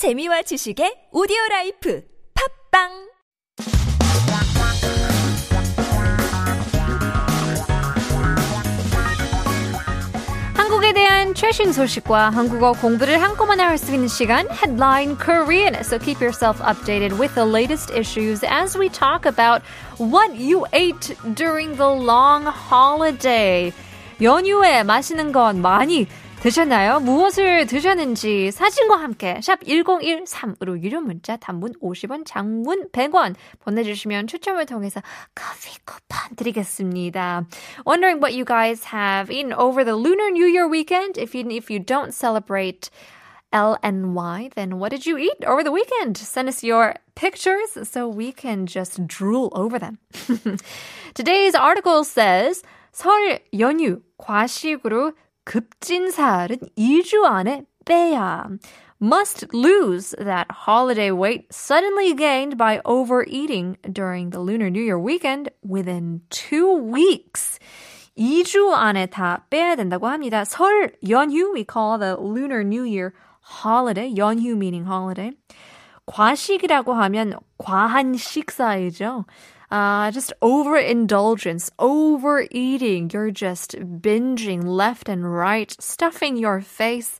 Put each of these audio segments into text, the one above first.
재미와 지식의 오디오 라이프 팝빵 한국에 대한 최신 소식과 한국어 공부를 한꺼번에 할 수 있는 시간 Headline Korean. So keep yourself updated with the latest issues as we talk about what you ate during the long holiday. 연휴에 맛있는 건 많이 드셨나요? 무엇을 드셨는지 사진과 함께 샵 1013으로 유료 문자 단문 50원, 장문 100원 보내주시면 추첨을 통해서 커피 쿠폰 드리겠습니다. Wondering what you guys have eaten over the Lunar New Year weekend? If you, if you don't celebrate L and Y, then what did you eat over the weekend? Send us your pictures so we can just drool over them. Today's article says 설 연휴 과식으로 급진살은 2주 안에 빼야. Must lose that holiday weight suddenly gained by overeating during the Lunar New Year weekend within two weeks. 2주 안에 다 빼야 된다고 합니다. 설 연휴, we call the Lunar New Year holiday. 연휴 meaning holiday. 과식이라고 하면 과한 식사이죠. Uh, just overindulgence, overeating. You're just binging left and right, stuffing your face.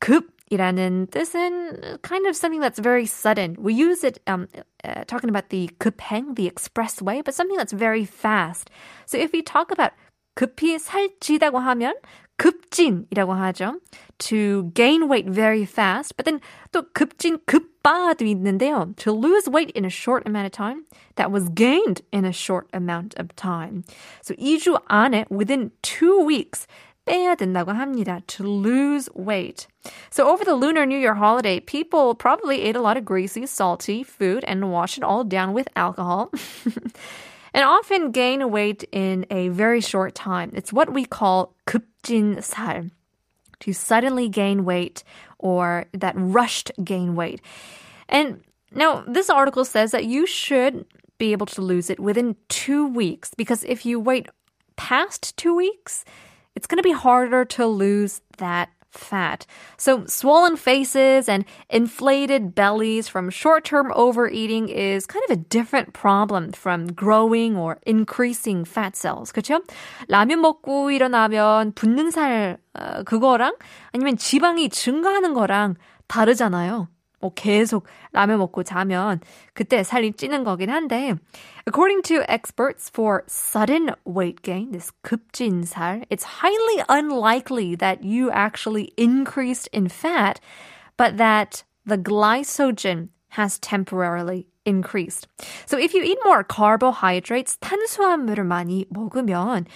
급이라는 뜻은 kind of something that's very sudden. We use it um, uh, talking about the 급행, the expressway, but something that's very fast. So if we talk about 급히 살찌다고 하면 급찐이라고 하죠. To gain weight very fast. But then 또 급찐, 급빠도 있는데요. To lose weight in a short amount of time that was gained in a short amount of time. So 2주 안에 within 2 weeks 빼야 된다고 합니다. To lose weight. So over the Lunar New Year holiday, people probably ate a lot of greasy, salty food and washed it all down with alcohol. and often gain weight in a very short time. It's what we call 급찐살, to suddenly gain weight or that rushed gain weight. And now this article says that you should be able to lose it within two weeks because if you wait past two weeks, it's going to be harder to lose that fat. So swollen faces and inflated bellies from short-term overeating is kind of a different problem from growing or increasing fat cells. 그렇죠? 라면 먹고 일어나면 붓는 살 어, 그거랑 아니면 지방이 증가하는 거랑 다르잖아요. 뭐 계속 라면 먹고 자면 그때 살이 찌는 거긴 한데 according to experts for sudden weight gain this 급찐 it's highly unlikely that you actually increased in fat but that the glycogen has temporarily increased. So if you eat more carbohydrates, 탄수화물을 많이 먹으면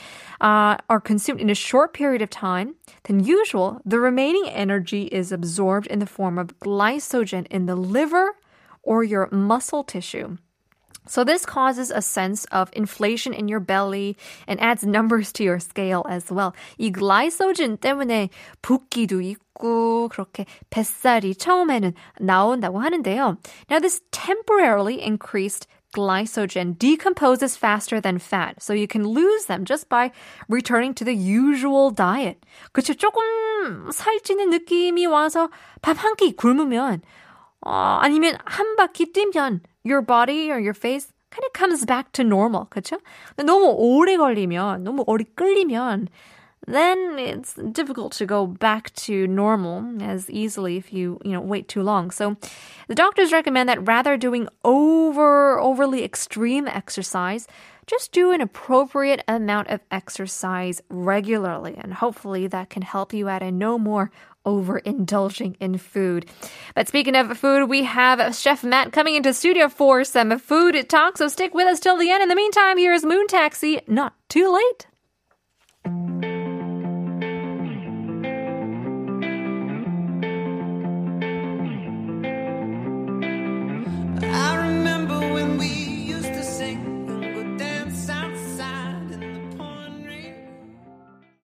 uh, are consumed in a short period of time than usual, the remaining energy is absorbed in the form of glycogen in the liver or your muscle tissue. So this causes a sense of inflation in your belly and adds numbers to your scale as well. 이 glycogen 때문에 붓기도 있고 그렇게 뱃살이 처음에는 나온다고 하는데요. Now this temporarily increased glycogen decomposes faster than fat. So you can lose them just by returning to the usual diet. 그쵸? 조금 살찌는 느낌이 와서 밥 한 끼 굶으면 어, 아니면 한 바퀴 뛰면 your body or your face kind of comes back to normal. 그쵸? 너무 오래 걸리면, 너무 오래 끌리면 then it's difficult to go back to normal as easily if you, you know, wait too long. So the doctors recommend that rather doing over overly extreme exercise, just do an appropriate amount of exercise regularly and hopefully that can help you out and no more overindulging in food. But speaking of food, we have Chef Matt coming into studio for some food talk, so stick with us till the end. In the meantime, here is Moon Taxi, not too late.